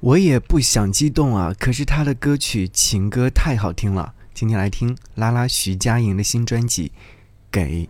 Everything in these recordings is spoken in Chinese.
我也不想激动啊，可是他的歌曲情歌太好听了。今天来听拉拉徐佳莹的新专辑《给》。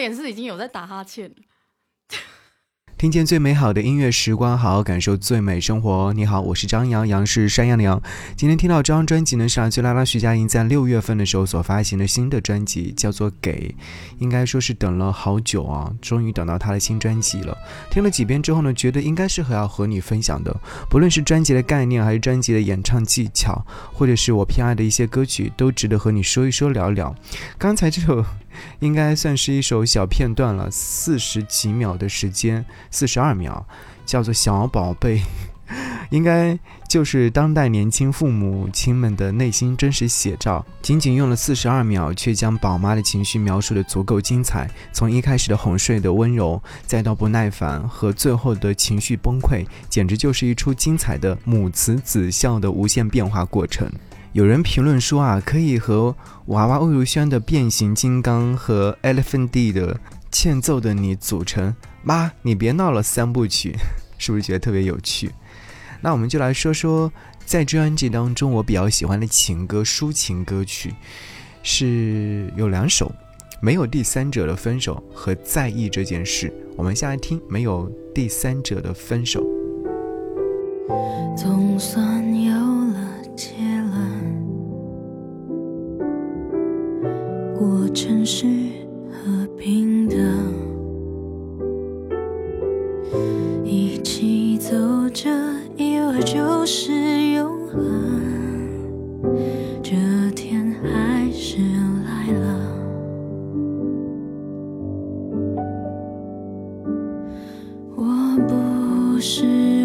脸是已经有在打哈欠。听见最美好的音乐时光，好好感受最美生活。你好，我是张阳，阳是山羊的羊。今天听到这张专辑呢，是来自拉拉徐佳莹在六月份的时候所发行的新的专辑，叫做《给》。应该说是等了好久啊，终于等到她的新专辑了。听了几遍之后呢，觉得应该是很要和你分享的。不论是专辑的概念，还是专辑的演唱技巧，或者是我偏爱的一些歌曲，都值得和你说一说聊聊。刚才这首。应该算是一首小片段了，四十几秒的时间，四十二秒，叫做《小宝贝》，应该就是当代年轻父母亲们的内心真实写照。仅仅用了四十二秒，却将宝妈的情绪描述的足够精彩。从一开始的哄睡的温柔，再到不耐烦和最后的情绪崩溃，简直就是一出精彩的母慈子孝的无限变化过程。有人评论说啊，可以和娃娃魏如萱的变形金刚和 Elephant D 的欠揍的你组成。妈，你别闹了，三部曲，是不是觉得特别有趣？那我们就来说说，在专辑当中我比较喜欢的情歌抒情歌曲，是有两首，没有第三者的分手和在意这件事。我们先来听没有第三者的分手。总算过程是和平的，一起走着，以为就是永恒。这天还是来了，我不是。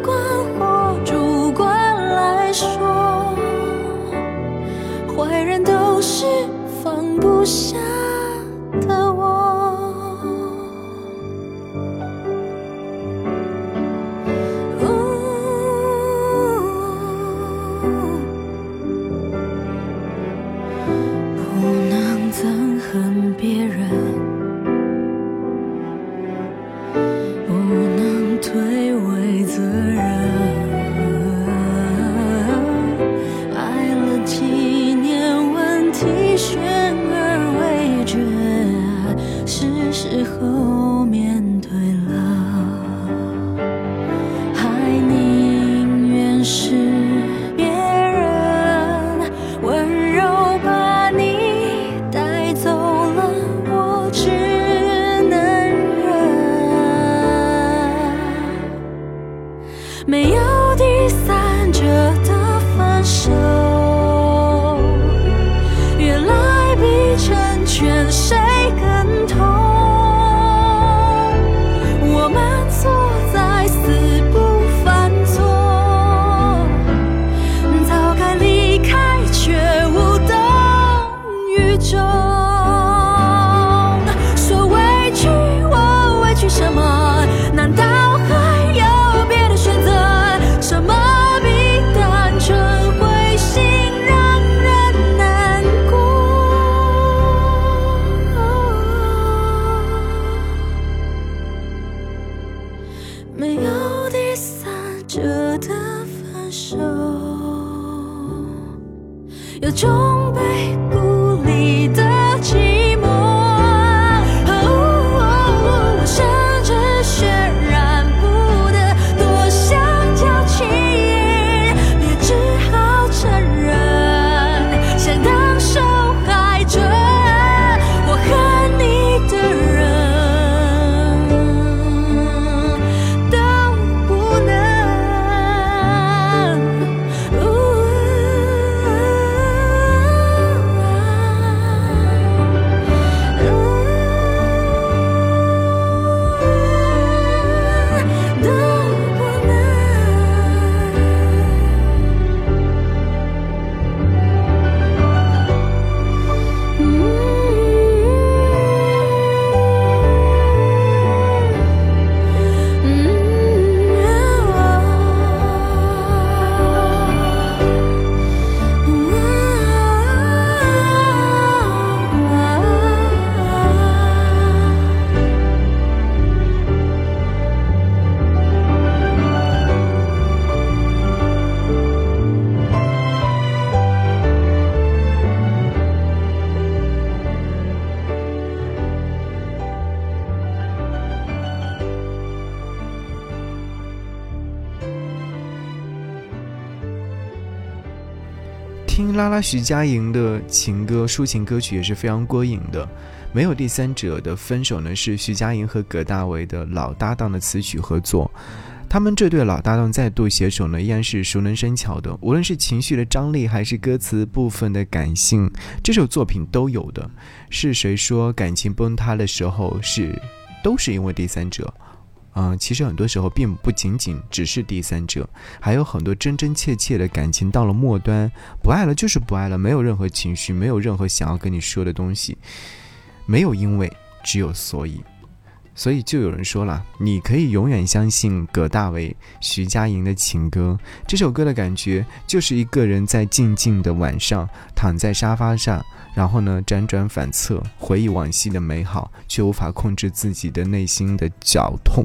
观或主观来说，坏人都是放不下的。有第三者的分手。听拉拉徐佳莹的情歌、抒情歌曲也是非常过瘾的。没有第三者的分手呢，是徐佳莹和葛大为的老搭档的词曲合作。他们这对老搭档再度携手呢，依然是熟能生巧的。无论是情绪的张力，还是歌词部分的感性，这首作品都有的。是谁说感情崩塌的时候是都是因为第三者？嗯，其实很多时候并不仅仅只是第三者，还有很多真真切切的感情到了末端，不爱了就是不爱了，没有任何情绪，没有任何想要跟你说的东西，没有因为，只有所以。所以就有人说了，你可以永远相信葛大为、徐佳莹的情歌。这首歌的感觉就是一个人在静静的晚上，躺在沙发上，然后呢辗转反侧，回忆往昔的美好，却无法控制自己的内心的绞痛。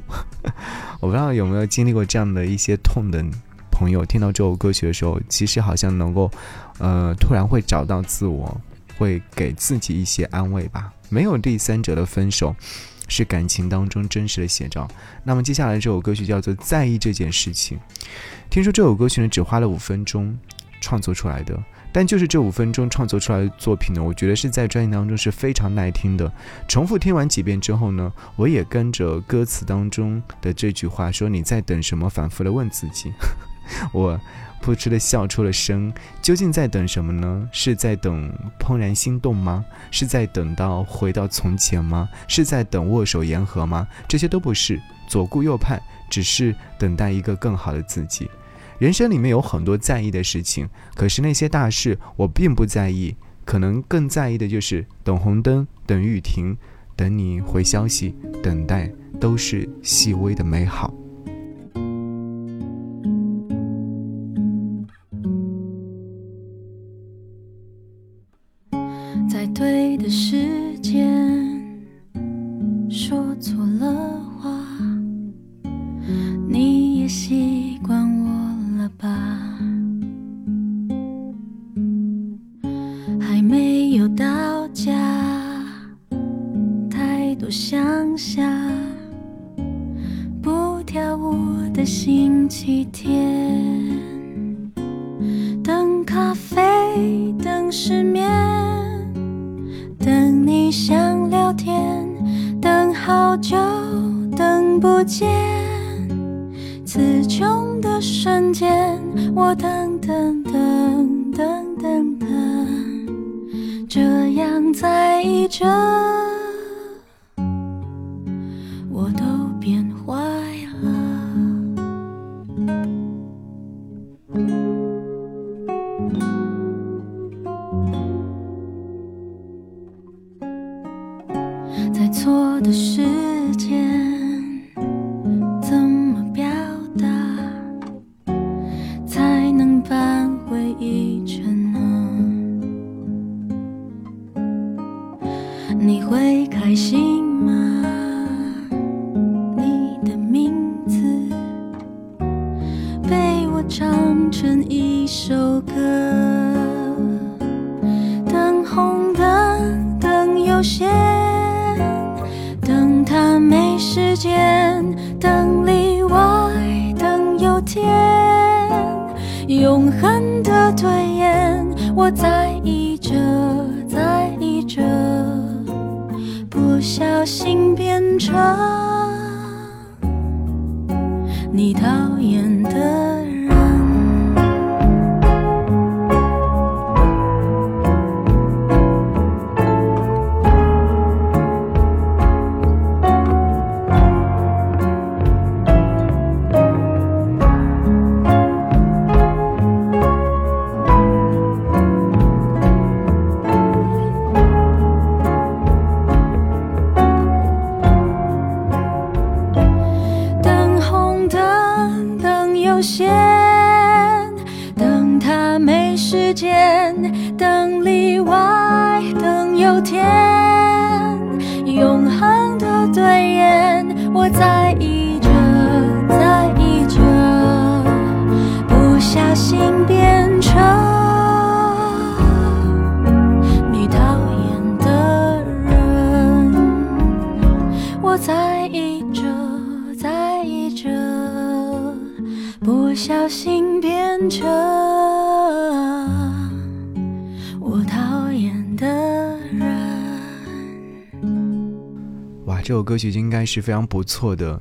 我不知道有没有经历过这样的一些痛的朋友，听到这首歌曲的时候，其实好像能够，呃，突然会找到自我，会给自己一些安慰吧。没有第三者的分手。是感情当中真实的写照。那么接下来这首歌曲叫做《在意这件事情》。听说这首歌曲呢只花了五分钟创作出来的，但就是这五分钟创作出来的作品呢，我觉得是在专辑当中是非常耐听的。重复听完几遍之后呢，我也跟着歌词当中的这句话说：“你在等什么？”反复的问自己，我。扑哧的笑出了声，究竟在等什么呢？是在等怦然心动吗？是在等到回到从前吗？是在等握手言和吗？这些都不是，左顾右盼，只是等待一个更好的自己。人生里面有很多在意的事情，可是那些大事我并不在意，可能更在意的就是等红灯，等雨停，等你回消息，等待都是细微的美好。太多想，不跳舞的星期天，等咖啡，等失眠。等你想聊天，等好久，等不见。词穷的瞬间，我等等等等等等，这样在意着，一我在意着，在意着，不小心变成你的首歌曲应该是非常不错的。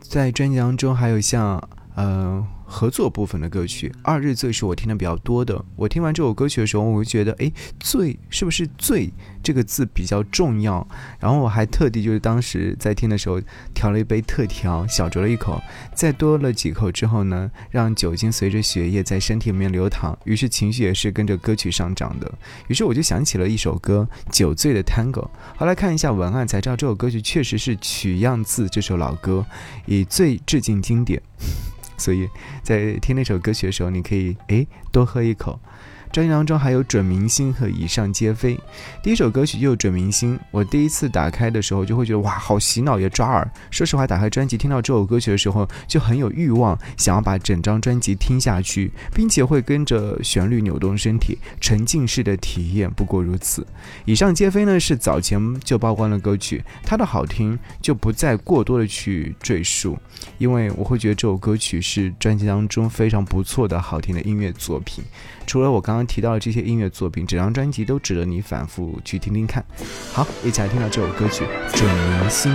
在专辑当中还有像呃。合作部分的歌曲，《二日醉》是我听的比较多的。我听完这首歌曲的时候，我就觉得，哎，醉是不是“醉”这个字比较重要？然后我还特地就是当时在听的时候，调了一杯特调，小酌了一口，再多了几口之后呢，让酒精随着血液在身体里面流淌，于是情绪也是跟着歌曲上涨的。于是我就想起了一首歌《酒醉的 Tango》。后来看一下文案才知道，这首歌曲确实是取样自这首老歌，以醉致敬经典。所以在听那首歌曲的时候，你可以哎多喝一口。专辑当中还有准明星和以上皆非。第一首歌曲就有准明星，我第一次打开的时候就会觉得哇，好洗脑也抓耳。说实话，打开专辑听到这首歌曲的时候，就很有欲望想要把整张专辑听下去，并且会跟着旋律扭动身体，沉浸式的体验。不过如此。以上皆非呢是早前就曝光的歌曲，它的好听就不再过多的去赘述，因为我会觉得这首歌曲是专辑当中非常不错的好听的音乐作品。除了我刚刚提到的这些音乐作品，整张专辑都值得你反复去听听看。好，一起来听到这首歌曲《准明星》。